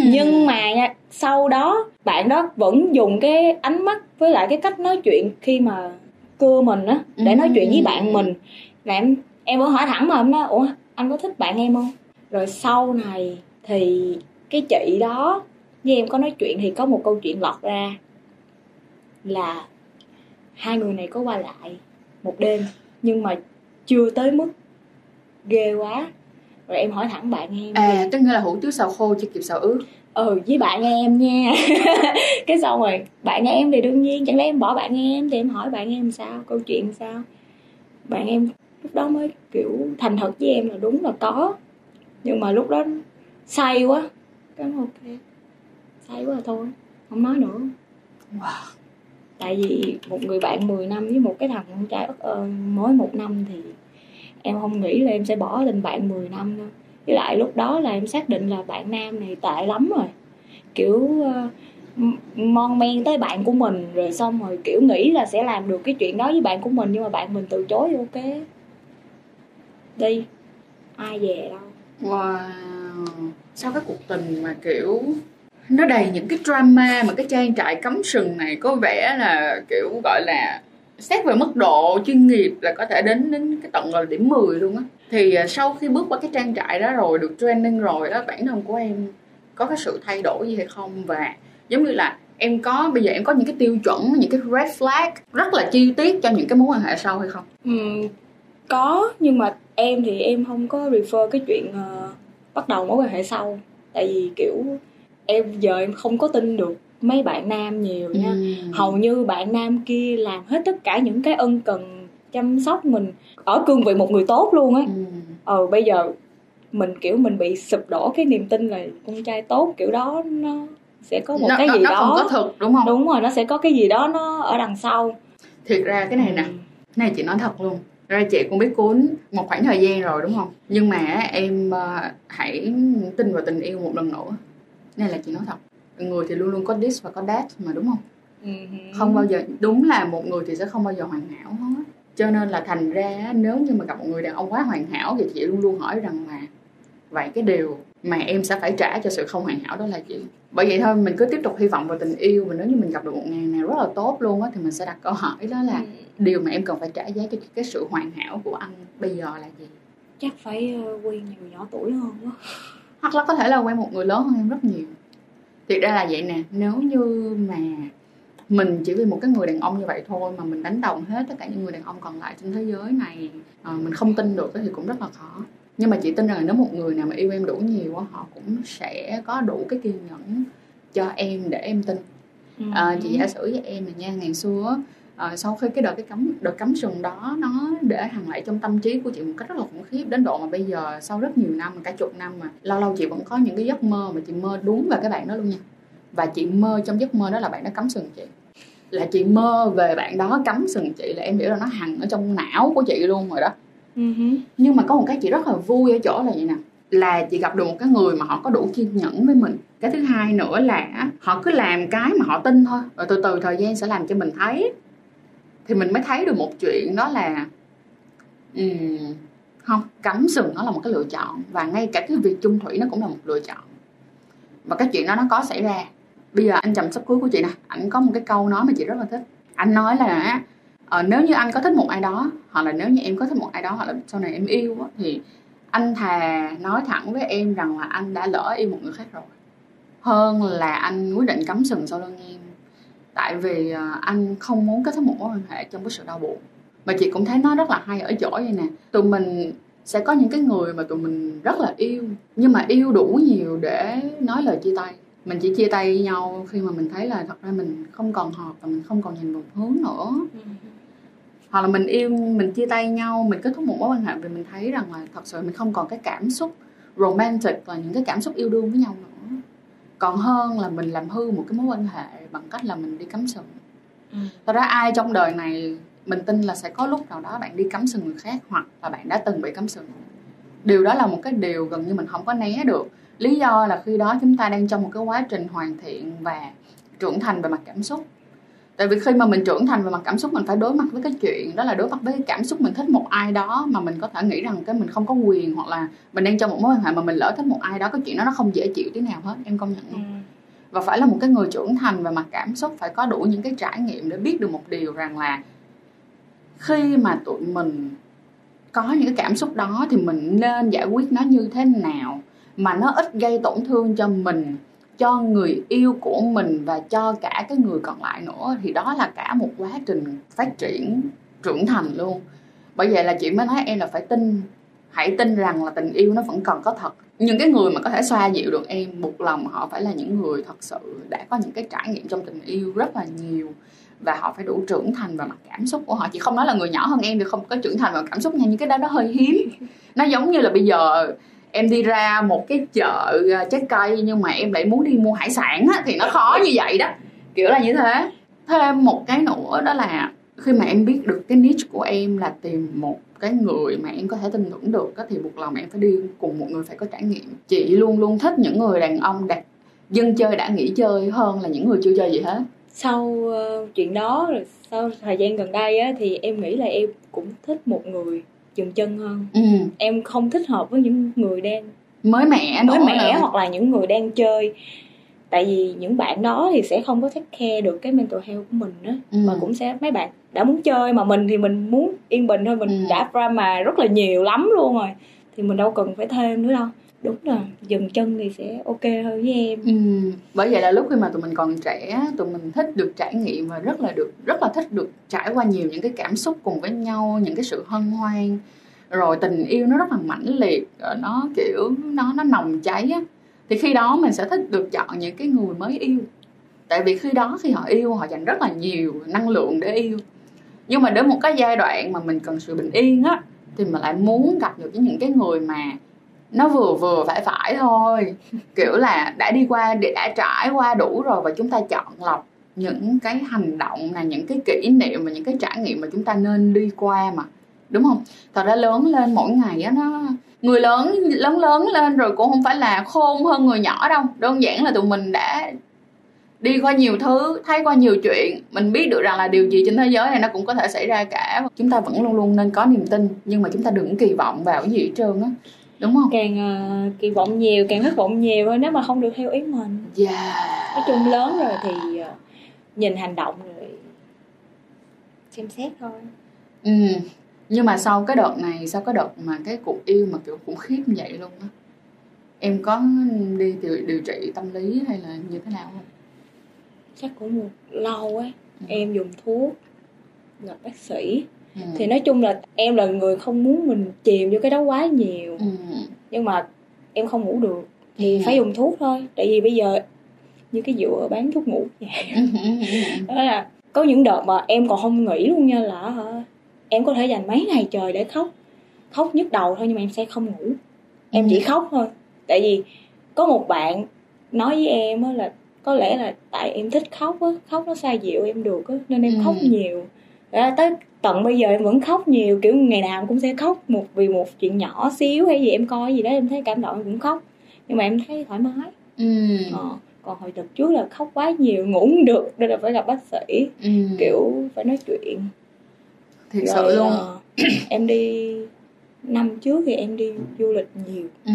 Nhưng mà nha, sau đó bạn đó vẫn dùng cái ánh mắt với lại cái cách nói chuyện khi mà cưa mình á để nói chuyện với bạn mình. Là em em vẫn hỏi thẳng mà em nói ủa anh có thích bạn em không? Rồi sau này thì cái chị đó với em có nói chuyện thì có một câu chuyện lọt ra là hai người này có qua lại một đêm nhưng mà chưa tới mức ghê quá. Rồi em hỏi thẳng bạn em à tức nghĩa là hủ tiếu xào khô chưa kịp xào ướt ừ với bạn em nha. Cái xong rồi bạn em thì đương nhiên chẳng lẽ em bỏ bạn em thì em hỏi bạn em sao câu chuyện sao? Bạn em lúc đó mới kiểu thành thật với em là đúng là có. Nhưng mà lúc đó say quá. Cái ok. Say quá là thôi không nói nữa. Wow tại vì một người bạn 10 năm với một cái thằng con trai ất ơ mới một năm thì em không nghĩ là em sẽ bỏ tình bạn 10 năm đâu. Với lại lúc đó là em xác định là bạn nam này tệ lắm rồi. Kiểu uh, mon men tới bạn của mình rồi xong rồi kiểu nghĩ là sẽ làm được cái chuyện đó với bạn của mình nhưng mà bạn mình từ chối ok. Đi. Ai về đâu? Wow. Sau cái cuộc tình mà kiểu nó đầy những cái drama mà cái trang trại cấm sừng này có vẻ là kiểu gọi là xét về mức độ chuyên nghiệp là có thể đến đến cái tận là điểm 10 luôn á. Thì à, sau khi bước qua cái trang trại đó rồi được training rồi đó bản thân của em có cái sự thay đổi gì hay không? Và giống như là em có bây giờ em có những cái tiêu chuẩn những cái red flag rất là chi tiết cho những cái mối quan hệ sau hay không? Ừ, có nhưng mà em thì em không có refer cái chuyện uh, bắt đầu mối quan hệ sau. Tại vì kiểu em giờ em không có tin được mấy bạn nam nhiều nha. Ừm. hầu như bạn nam kia làm hết tất cả những cái ân cần chăm sóc mình ở cương vị một người tốt luôn á. Ừm. ờ bây giờ mình kiểu mình bị sụp đổ cái niềm tin là con trai tốt kiểu đó nó sẽ có một nó, cái nó, gì nó đó. không có thực đúng không? Đúng rồi nó sẽ có cái gì đó nó ở đằng sau. Thiệt ra cái này nè Ừ. này chị nói thật luôn. Ra chị cũng biết cuốn một khoảng thời gian rồi đúng không? Nhưng mà em ờ, hãy tin vào tình yêu một lần nữa này là chị nói thật người thì luôn luôn có this và có that mà đúng không? Ừ. không bao giờ đúng là một người thì sẽ không bao giờ hoàn hảo hết cho nên là thành ra nếu như mà gặp một người đàn ông quá hoàn hảo thì chị luôn luôn hỏi rằng là vậy cái điều mà em sẽ phải trả cho sự không hoàn hảo đó là gì? Bởi vậy thôi mình cứ tiếp tục hy vọng vào tình yêu và nếu như mình gặp được một ngày nào rất là tốt luôn á thì mình sẽ đặt câu hỏi đó là Ừ. điều mà em cần phải trả giá cho cái sự hoàn hảo của anh bây giờ là gì? Chắc phải ờ, quen nhiều nhỏ tuổi hơn quá hoặc là có thể là quen một người lớn hơn em rất nhiều. Thiệt ra là vậy nè nếu như mà mình chỉ vì một cái người đàn ông như vậy thôi mà mình đánh đồng hết tất cả những người đàn ông còn lại trên thế giới này ờ, mình không tin được thì cũng rất là khó. Nhưng mà chị tin rằng là nếu một người nào mà yêu em đủ nhiều á họ cũng sẽ có đủ cái kiên nhẫn cho em để em tin. À, chị giả sử với em là nha ngày xưa ờ, sau khi cái đợt cái cấm đợt cấm sừng đó nó để hằn lại trong tâm trí của chị một cách rất là khủng khiếp. Đến độ mà bây giờ sau rất nhiều năm cả chục năm mà lâu lâu chị vẫn có những cái giấc mơ mà chị mơ đúng về cái bạn đó luôn nha. Và chị mơ trong giấc mơ đó là bạn đó cấm sừng chị. Là chị mơ về bạn đó cấm sừng chị là em hiểu là nó hằn ở trong não của chị luôn rồi đó. Hứ. nhưng mà có một cái chị rất là vui ở chỗ là vậy nè? Là chị gặp được một cái người mà họ có đủ kiên nhẫn với mình. Cái thứ hai nữa là họ cứ làm cái mà họ tin thôi. Rồi từ từ thời gian sẽ làm cho mình thấy thì mình mới thấy được một chuyện đó là um, không cắm sừng nó là một cái lựa chọn và ngay cả cái việc chung thủy nó cũng là một lựa chọn. Và cái chuyện đó nó có xảy ra. Bây giờ anh chồng sắp cưới của chị nè anh có một cái câu nói mà chị rất là thích. Anh nói là ờ, nếu như anh có thích một ai đó hoặc là nếu như em có thích một ai đó hoặc là sau này em yêu á, thì anh thà nói thẳng với em rằng là anh đã lỡ yêu một người khác rồi hơn là anh quyết định cắm sừng sau lưng em tại vì ờ, anh không muốn kết thúc một mối quan hệ trong cái sự đau buồn. Mà chị cũng thấy nó rất là hay ở chỗ vậy nè. Tụi mình sẽ có những cái người mà tụi mình rất là yêu nhưng mà yêu đủ nhiều để nói lời chia tay. Mình chỉ chia tay nhau khi mà mình thấy là thật ra mình không còn hợp và mình không còn nhìn một hướng nữa. Hoặc là mình yêu mình chia tay nhau mình kết thúc một mối quan hệ vì mình thấy rằng là thật sự mình không còn cái cảm xúc romantic và những cái cảm xúc yêu đương với nhau nữa còn hơn là mình làm hư một cái mối quan hệ bằng cách là mình đi cắm sừng. Ừ. thật ra ai trong đời này mình tin là sẽ có lúc nào đó bạn đi cắm sừng người khác hoặc là bạn đã từng bị cắm sừng. Điều đó là một cái điều gần như mình không có né được. Lý do là khi đó chúng ta đang trong một cái quá trình hoàn thiện và trưởng thành về mặt cảm xúc tại vì khi mà mình trưởng thành về mặt cảm xúc mình phải đối mặt với cái chuyện đó là đối mặt với cái cảm xúc mình thích một ai đó mà mình có thể nghĩ rằng cái mình không có quyền hoặc là mình đang trong một mối quan hệ mà mình lỡ thích một ai đó cái chuyện đó nó không dễ chịu tí nào hết em công nhận Ừ. không và phải là một cái người trưởng thành về mặt cảm xúc phải có đủ những cái trải nghiệm để biết được một điều rằng là khi mà tụi mình có những cái cảm xúc đó thì mình nên giải quyết nó như thế nào mà nó ít gây tổn thương cho mình cho người yêu của mình và cho cả cái người còn lại nữa, thì đó là cả một quá trình phát triển trưởng thành luôn. Bởi vậy là chị mới nói em là phải tin, hãy tin rằng là tình yêu nó vẫn còn có thật. Những cái người mà có thể xoa dịu được em buộc lòng họ phải là những người thật sự đã có những cái trải nghiệm trong tình yêu rất là nhiều và họ phải đủ trưởng thành về mặt cảm xúc của họ. Chị không nói là người nhỏ hơn em thì không có trưởng thành về cảm xúc nha, nhưng cái đó nó hơi hiếm. Nó giống như là bây giờ em đi ra một cái chợ ờ, trái cây nhưng mà em lại muốn đi mua hải sản á, thì nó khó như vậy đó. Kiểu là như thế. Thêm một cái nữa đó là khi mà em biết được cái niche của em là tìm một cái người mà em có thể tin tưởng được á, thì buộc lòng em phải đi cùng một người phải có trải nghiệm. Chị luôn luôn thích những người đàn ông đặt dân chơi đã nghỉ chơi hơn là những người chưa chơi gì hết. Sau uh, chuyện đó rồi sau thời gian gần đây á thì em nghĩ là em cũng thích một người dừng chân hơn ừ. em không thích hợp với những người đang mới mẻ mới mẻ là- hoặc là những người đang chơi tại vì những bạn đó thì sẽ không có take care được cái mental health của mình á Ừ. mà cũng sẽ mấy bạn đã muốn chơi mà mình thì mình muốn yên bình thôi mình Ừ. đã drama rất là nhiều lắm luôn rồi thì mình đâu cần phải thêm nữa đâu đúng là dừng chân thì sẽ ok hơn với em. Ừ, bởi vậy là lúc khi mà tụi mình còn trẻ tụi mình thích được trải nghiệm và rất là được rất là thích được trải qua nhiều những cái cảm xúc cùng với nhau những cái sự hân hoan. Rồi tình yêu nó rất là mãnh liệt ờ, nó kiểu nó nó nồng cháy á. Thì khi đó mình sẽ thích được chọn những cái người mới yêu. Tại vì khi đó khi họ yêu họ dành rất là nhiều năng lượng để yêu. Nhưng mà đến một cái giai đoạn mà mình cần sự bình yên á thì mình lại muốn gặp được những cái người mà nó vừa vừa phải phải thôi. Kiểu là đã đi qua đã trải qua đủ rồi và chúng ta chọn lọc những cái hành động là những cái kỷ niệm và những cái trải nghiệm mà chúng ta nên đi qua mà. Đúng không? Thật ra lớn lên mỗi ngày á, nó người lớn lớn lớn lên rồi cũng không phải là khôn hơn người nhỏ đâu. Đơn giản là tụi mình đã đi qua nhiều thứ, thấy qua nhiều chuyện, mình biết được rằng là điều gì trên thế giới này nó cũng có thể xảy ra cả. Chúng ta vẫn luôn luôn nên có niềm tin, nhưng mà chúng ta đừng kỳ vọng vào cái gì hết trơn á đúng không càng ờ, kỳ vọng nhiều càng thất vọng nhiều thôi nếu mà không được theo ý mình yeah nói chung lớn rồi thì ờ, nhìn hành động rồi xem xét thôi Ừ. Nhưng mà sau cái đợt này, sau cái đợt mà cái cuộc yêu mà kiểu khủng khiếp như vậy luôn á Em có đi điều, điều trị tâm lý hay là như thế nào không? chắc cũng một lâu ấy Ừ. em dùng thuốc gặp bác sĩ Ừ. thì nói chung là em là người không muốn mình chìm vô cái đó quá nhiều. Ừ. nhưng mà em không ngủ được thì Ừ. phải dùng thuốc thôi. Tại vì bây giờ như cái vụ bán thuốc ngủ vậy. Ừ, ừ, đó là có những đợt mà em còn không nghĩ luôn nha là hả, em có thể dành mấy ngày trời để khóc. Khóc nhức đầu thôi nhưng mà em sẽ không ngủ. Em chỉ khóc thôi. Tại vì có một bạn nói với em á là có lẽ là tại em thích khóc á khóc nó xoa dịu em được á nên em khóc nhiều Ra tới tận bây giờ em vẫn khóc nhiều kiểu ngày nào em cũng sẽ khóc một vì một chuyện nhỏ xíu hay gì em coi gì đó em thấy cảm động em cũng khóc. Nhưng mà em thấy thoải mái. Ừ. ờ. còn hồi đợt trước là khóc quá nhiều ngủ không được nên là phải gặp bác sĩ. Ừ. kiểu phải nói chuyện. Thiệt Rồi, sự luôn. ờ, em đi năm trước thì em đi du lịch nhiều. Ừ.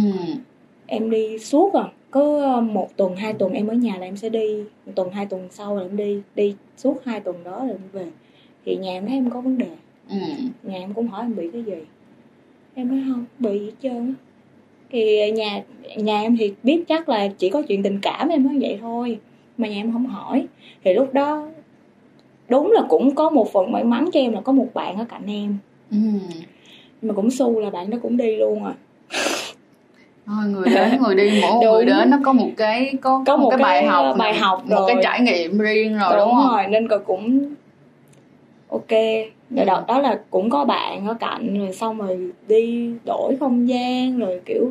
Em đi suốt à có một tuần hai tuần em ở nhà là em sẽ đi một tuần hai tuần sau là em đi đi suốt hai tuần đó là em về thì nhà em thấy em có vấn đề. Ừ. Nhà em cũng hỏi em bị cái gì. Em nói không bị gì hết trơn thì nhà nhà em thì biết chắc là chỉ có chuyện tình cảm em nói vậy thôi. Mà nhà em không hỏi. Thì lúc đó đúng là cũng có một phần may mắn cho em là có một bạn ở cạnh em. Ừ. Mà cũng xu là bạn đó cũng đi luôn à. Thôi người đến người đi. Mỗi một người Đúng. đến nó có một cái có, Có một cái, cái, bài học ờ, bài học một cái trải nghiệm riêng rồi đúng, đúng không? rồi nên rồi cũng ok. Rồi đợt đó là cũng có bạn ở cạnh rồi xong rồi đi đổi không gian rồi kiểu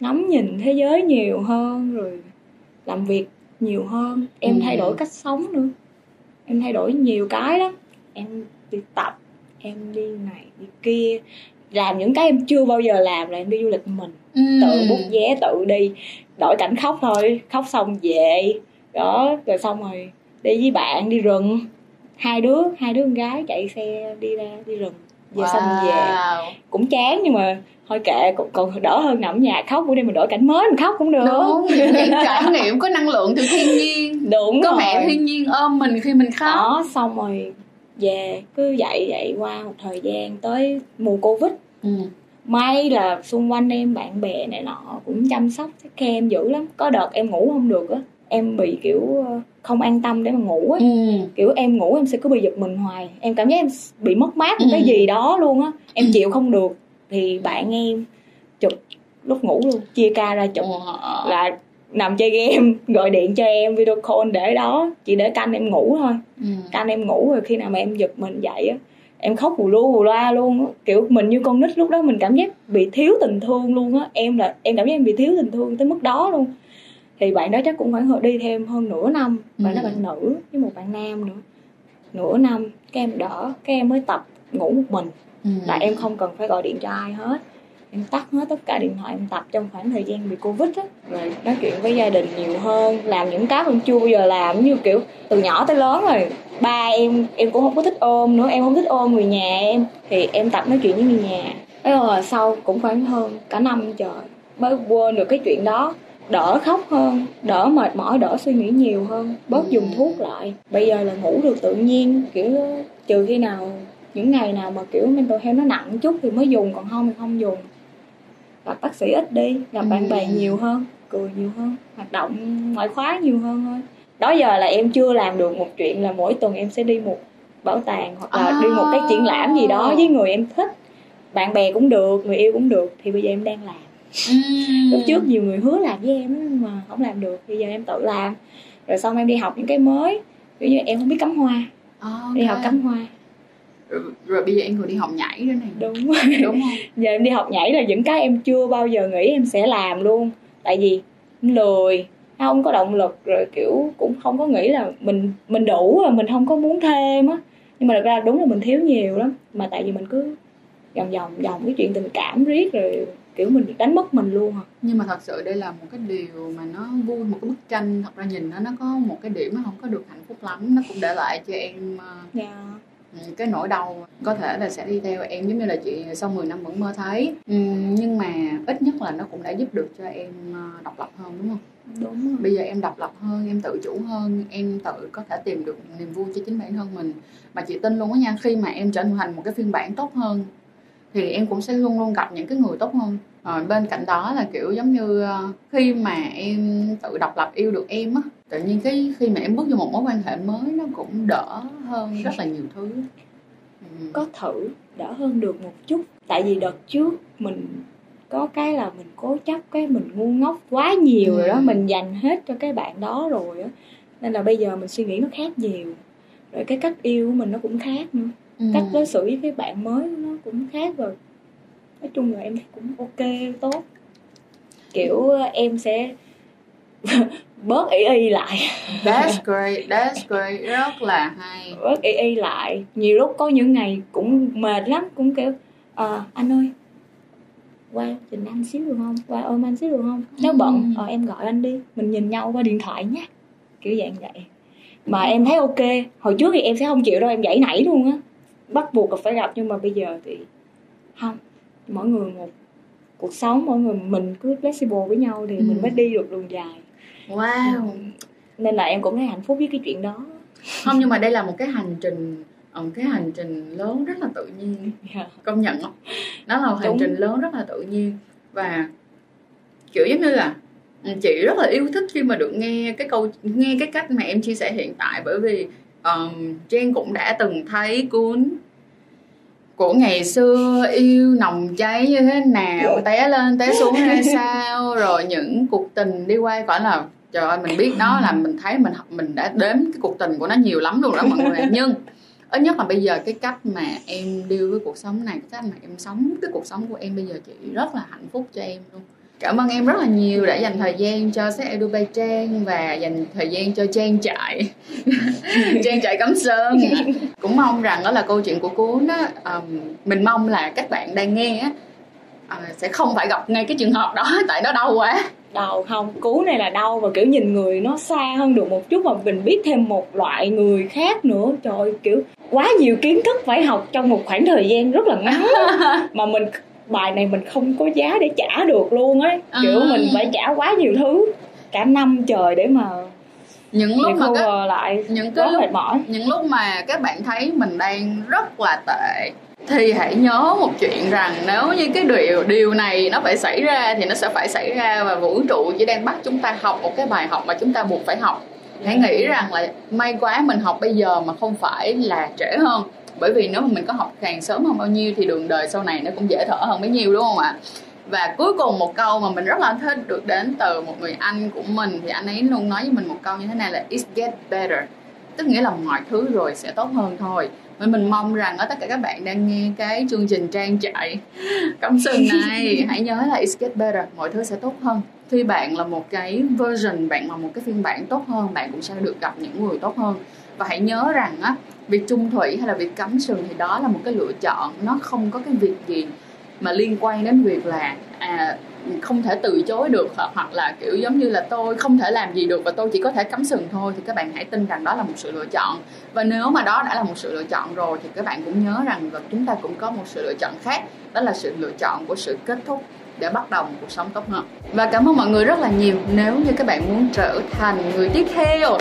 ngắm nhìn thế giới nhiều hơn rồi làm việc nhiều hơn. Em Ừ. thay đổi cách sống nữa. Em thay đổi nhiều cái lắm. Em đi tập em đi này đi kia. Làm những cái em chưa bao giờ làm là em đi du lịch mình. Ừ. tự bút vé tự đi đổi cảnh khóc thôi. Khóc xong về. Đó rồi xong rồi đi với bạn đi rừng hai đứa hai đứa con gái chạy xe đi ra đi rừng về xong về Wow. cũng chán nhưng mà thôi kệ còn, còn đỡ hơn nằm ở nhà khóc bữa đi mình đổi cảnh mới mình khóc cũng được đúng những trải nghiệm có năng lượng từ thiên nhiên đúng có rồi. mẹ thiên nhiên ôm mình khi mình khóc đó xong rồi về cứ vậy vậy qua một thời gian tới mùa covid ừ. may là xung quanh em bạn bè này nọ cũng chăm sóc cái em dữ lắm có đợt em ngủ không được á em bị kiểu ờ, không an tâm để mà ngủ á. Ừ. kiểu em ngủ em sẽ cứ bị giật mình hoài. Em cảm giác em bị mất mát một cái Ừ. gì đó luôn á. Em chịu không được thì bạn em chụp lúc ngủ luôn chia ca ra chụp. Wow. là nằm chơi game gọi điện cho em video call để đó. Chỉ để canh em ngủ thôi. Ừ. canh em ngủ rồi khi nào mà em giật mình dậy á em khóc hù lu hù loa luôn á. Kiểu mình như con nít lúc đó mình cảm giác bị thiếu tình thương luôn á. Em là em cảm giác em bị thiếu tình thương tới mức đó luôn thì bạn đó chắc cũng khoảng hơn- đi thêm hơn nửa năm. Bạn đó Ừ. bạn nữ với một bạn nam nữa. Nửa năm cái em đỡ cái em mới tập ngủ một mình. Ừ. là em không cần phải gọi điện cho ai hết. Em tắt hết tất cả điện thoại em tập trong khoảng thời gian bị covid á. Rồi nói chuyện với gia đình nhiều hơn làm những cái mình chưa bao giờ làm. Như kiểu từ nhỏ tới lớn rồi ba em em cũng không có thích ôm nữa. Em không thích ôm người nhà em. Thì em tập nói chuyện với người nhà. Thế rồi sau cũng khoảng hơn cả năm trời mới quên được cái chuyện đó đỡ khóc hơn đỡ mệt mỏi đỡ suy nghĩ nhiều hơn. Bớt dùng thuốc lại. Bây giờ là ngủ được tự nhiên kiểu trừ khi nào những ngày nào mà kiểu mental health nó nặng chút thì mới dùng còn không thì không dùng. Gặp bác sĩ ít đi gặp bạn bè Ừ. nhiều hơn cười nhiều hơn hoạt động ngoại khóa nhiều hơn thôi. Đó giờ là em chưa làm được một chuyện là mỗi tuần em sẽ đi một bảo tàng hoặc là À. đi một cái triển lãm gì đó với người em thích. Bạn bè cũng được người yêu cũng được thì bây giờ em đang làm Ừ. lúc trước nhiều người hứa làm với em mà không làm được bây giờ em tự làm. Rồi xong em đi học những cái mới ví như em không biết cắm hoa Ok. đi học cắm hoa. Rồi, rồi bây giờ em còn đi học nhảy nữa này đúng đúng không? Giờ em đi học nhảy là những cái em chưa bao giờ nghĩ em sẽ làm luôn. Tại vì lười không có động lực rồi kiểu cũng không có nghĩ là mình mình đủ rồi mình không có muốn thêm á. Nhưng mà thật ra đúng là mình thiếu nhiều lắm. Mà tại vì mình cứ vòng vòng vòng cái chuyện tình cảm riết rồi kiểu mình đánh mất mình luôn à. Nhưng mà thật sự đây là một cái điều mà nó vui một cái bức tranh thật ra nhìn nó nó có một cái điểm nó không có được hạnh phúc lắm nó cũng để lại cho em ờ, dạ. Ừ, cái nỗi đau. Có thể là sẽ đi theo em giống như là chị sau 10 năm vẫn mơ thấy. Ừ, nhưng mà ít nhất là nó cũng đã giúp được cho em ờ, độc lập hơn đúng không? Đúng rồi. Bây giờ em độc lập hơn em tự chủ hơn em tự có thể tìm được niềm vui cho chính bản thân mình. Mà chị tin luôn á nha khi mà em trở thành một cái phiên bản tốt hơn thì em cũng sẽ luôn luôn gặp những cái người tốt hơn Ờ, bên cạnh đó là kiểu giống như ờ, khi mà em tự độc lập yêu được em á tự nhiên cái khi mà em bước vô một mối quan hệ mới nó cũng đỡ hơn rất là nhiều thứ ừ. có thử đỡ hơn được một chút tại vì đợt trước mình có cái là mình cố chấp cái mình ngu ngốc quá nhiều rồi đó Ừ. mình dành hết cho cái bạn đó rồi á nên là bây giờ mình suy nghĩ nó khác nhiều rồi cái cách yêu của mình nó cũng khác nữa Ừ. cách đối xử với cái bạn mới nó cũng khác rồi nói chung là em thấy cũng ok tốt. Kiểu ờ, em sẽ bớt ỷ y lại. That's great, that's great, rất là hay. bớt y y lại. Nhiều lúc có những ngày cũng mệt lắm cũng kiểu ờ anh ơi qua trình anh xíu được không? Qua ôm anh xíu được không? Nếu bận Ừ. ờ em gọi anh đi mình nhìn nhau qua điện thoại nhé kiểu dạng vậy. Mà em thấy ok. Hồi trước thì em sẽ không chịu đâu em dãy nảy luôn á. Bắt buộc là phải gặp nhưng mà bây giờ thì không mỗi người một cuộc sống mỗi người mình cứ flexible với nhau thì ừ. mình mới đi được đường dài wow nên là em cũng thấy hạnh phúc với cái chuyện đó không nhưng mà đây là một cái hành trình một cái hành trình lớn rất là tự nhiên yeah. Dạ. công nhận không nó là một hành Đúng. trình lớn rất là tự nhiên và kiểu giống như là ừ, chị rất là yêu thích khi mà được nghe cái câu nghe cái cách mà em chia sẻ hiện tại bởi vì um, Jen cũng đã từng thấy cuốn của ngày xưa yêu nồng cháy như thế nào té lên té xuống ra sao rồi những cuộc tình đi qua gọi là trời ơi mình biết nó là mình thấy mình mình đã đếm cái cuộc tình của nó nhiều lắm luôn đó mọi người. Nhưng ít nhất là bây giờ cái cách mà em điêu với cuộc sống này cái cách mà em sống cái cuộc sống của em bây giờ chị rất là hạnh phúc cho em luôn cảm ơn em rất là nhiều đã dành thời gian cho sách Edu Bay Trang và dành thời gian cho Trang trại. Trang trại cắm sơn cũng mong rằng đó là câu chuyện của cuốn đó um, mình mong là các bạn đang nghe á uh, sẽ không phải gặp ngay cái trường hợp đó tại nó đau quá. Đau không? Cú này là đau và kiểu nhìn người nó xa hơn được một chút mà mình biết thêm một loại người khác nữa. Trời kiểu quá nhiều kiến thức phải học trong một khoảng thời gian rất là ngắn mà mình bài này mình không có giá để trả được luôn á. Kiểu à. mình phải trả quá nhiều thứ cả năm trời để mà những lúc mà các, lại những cái lúc, mỏi. những lúc mà các bạn thấy mình đang rất là tệ thì hãy nhớ một chuyện rằng nếu như cái điều điều này nó phải xảy ra thì nó sẽ phải xảy ra và vũ trụ chỉ đang bắt chúng ta học một cái bài học mà chúng ta buộc phải học. Hãy nghĩ rằng là may quá mình học bây giờ mà không phải là trễ hơn bởi vì nếu mà mình có học càng sớm hơn bao nhiêu thì đường đời sau này nó cũng dễ thở hơn bấy nhiêu đúng không ạ? Và cuối cùng một câu mà mình rất là thích được đến từ một người anh của mình thì anh ấy luôn nói với mình một câu như thế này là it get better. Tức nghĩa là mọi thứ rồi sẽ tốt hơn thôi. Nên mình mong rằng ở tất cả các bạn đang nghe cái chương trình trang trại cắm sừng này hãy nhớ là it get better mọi thứ sẽ tốt hơn. Khi bạn là một cái version bạn là một cái phiên bản tốt hơn bạn cũng sẽ được gặp những người tốt hơn. Và hãy nhớ rằng á việc trung thủy hay là việc cắm sừng thì đó là một cái lựa chọn. Nó không có cái việc gì mà liên quan đến việc là à không thể từ chối được hoặc là, kiểu, giống như là tôi không thể làm gì được và tôi chỉ có thể cắm sừng thôi thì các bạn hãy tin rằng đó là một sự lựa chọn. Và nếu mà đó đã là một sự lựa chọn rồi thì các bạn cũng nhớ rằng là chúng ta cũng có một sự lựa chọn khác, đó là sự lựa chọn của sự kết thúc để bắt đầu một cuộc sống tốt hơn. Và cảm ơn mọi người rất là nhiều. Nếu như các bạn muốn trở thành người tiếp theo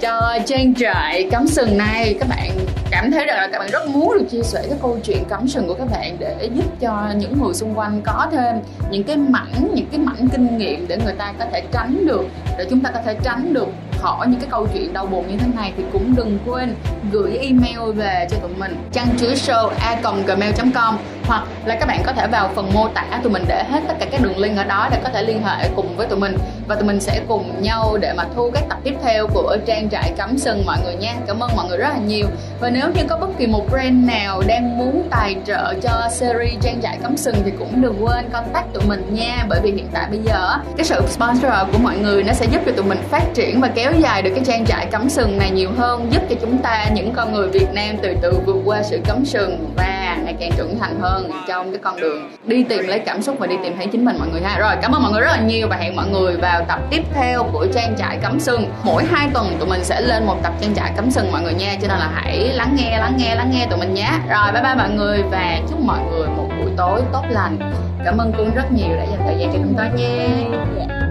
cho trang trại cắm sừng này. Các bạn cảm thấy rằng là các bạn rất muốn được chia sẻ cái câu chuyện cắm sừng của các bạn để giúp cho những người xung quanh có thêm những cái mảnh, những cái mảnh kinh nghiệm để người ta có thể tránh được, để chúng ta có thể tránh được khỏi những cái câu chuyện đau buồn như thế này thì cũng đừng quên gửi email về cho tụi mình. Trang chứa show a gmail com hoặc là các bạn có thể vào phần mô tả tụi mình để hết tất cả các đường link ở đó để có thể liên hệ cùng với tụi mình. Và tụi mình sẽ cùng nhau để mà thu các tập tiếp theo của trang trại cắm sừng mọi người nha. Cảm ơn mọi người rất là nhiều. Và nếu như có bất kỳ một brand nào đang muốn tài trợ cho series trang trại cắm sừng thì cũng đừng quên contact tụi mình nha. Bởi vì hiện tại bây giờ cái sự sponsor của mọi người nó sẽ giúp cho tụi mình phát triển và kéo dài được cái trang trại cấm sừng này nhiều hơn, giúp cho chúng ta, những con người Việt Nam từ từ vượt qua sự cấm sừng và ngày càng trưởng thành hơn trong cái con đường đi tìm lấy cảm xúc và đi tìm thấy chính mình, mọi người ha. Rồi, cảm ơn mọi người rất là nhiều và hẹn mọi người vào tập tiếp theo của trang trại cấm sừng. Mỗi hai tuần tụi mình sẽ lên một tập trang trại cấm sừng, mọi người nha. Cho nên là hãy lắng nghe lắng nghe lắng nghe tụi mình nhé. Rồi, bye bye mọi người và chúc mọi người một buổi tối tốt lành. Cảm ơn cưng rất nhiều đã dành thời gian cho chúng tôi nha. Dạ.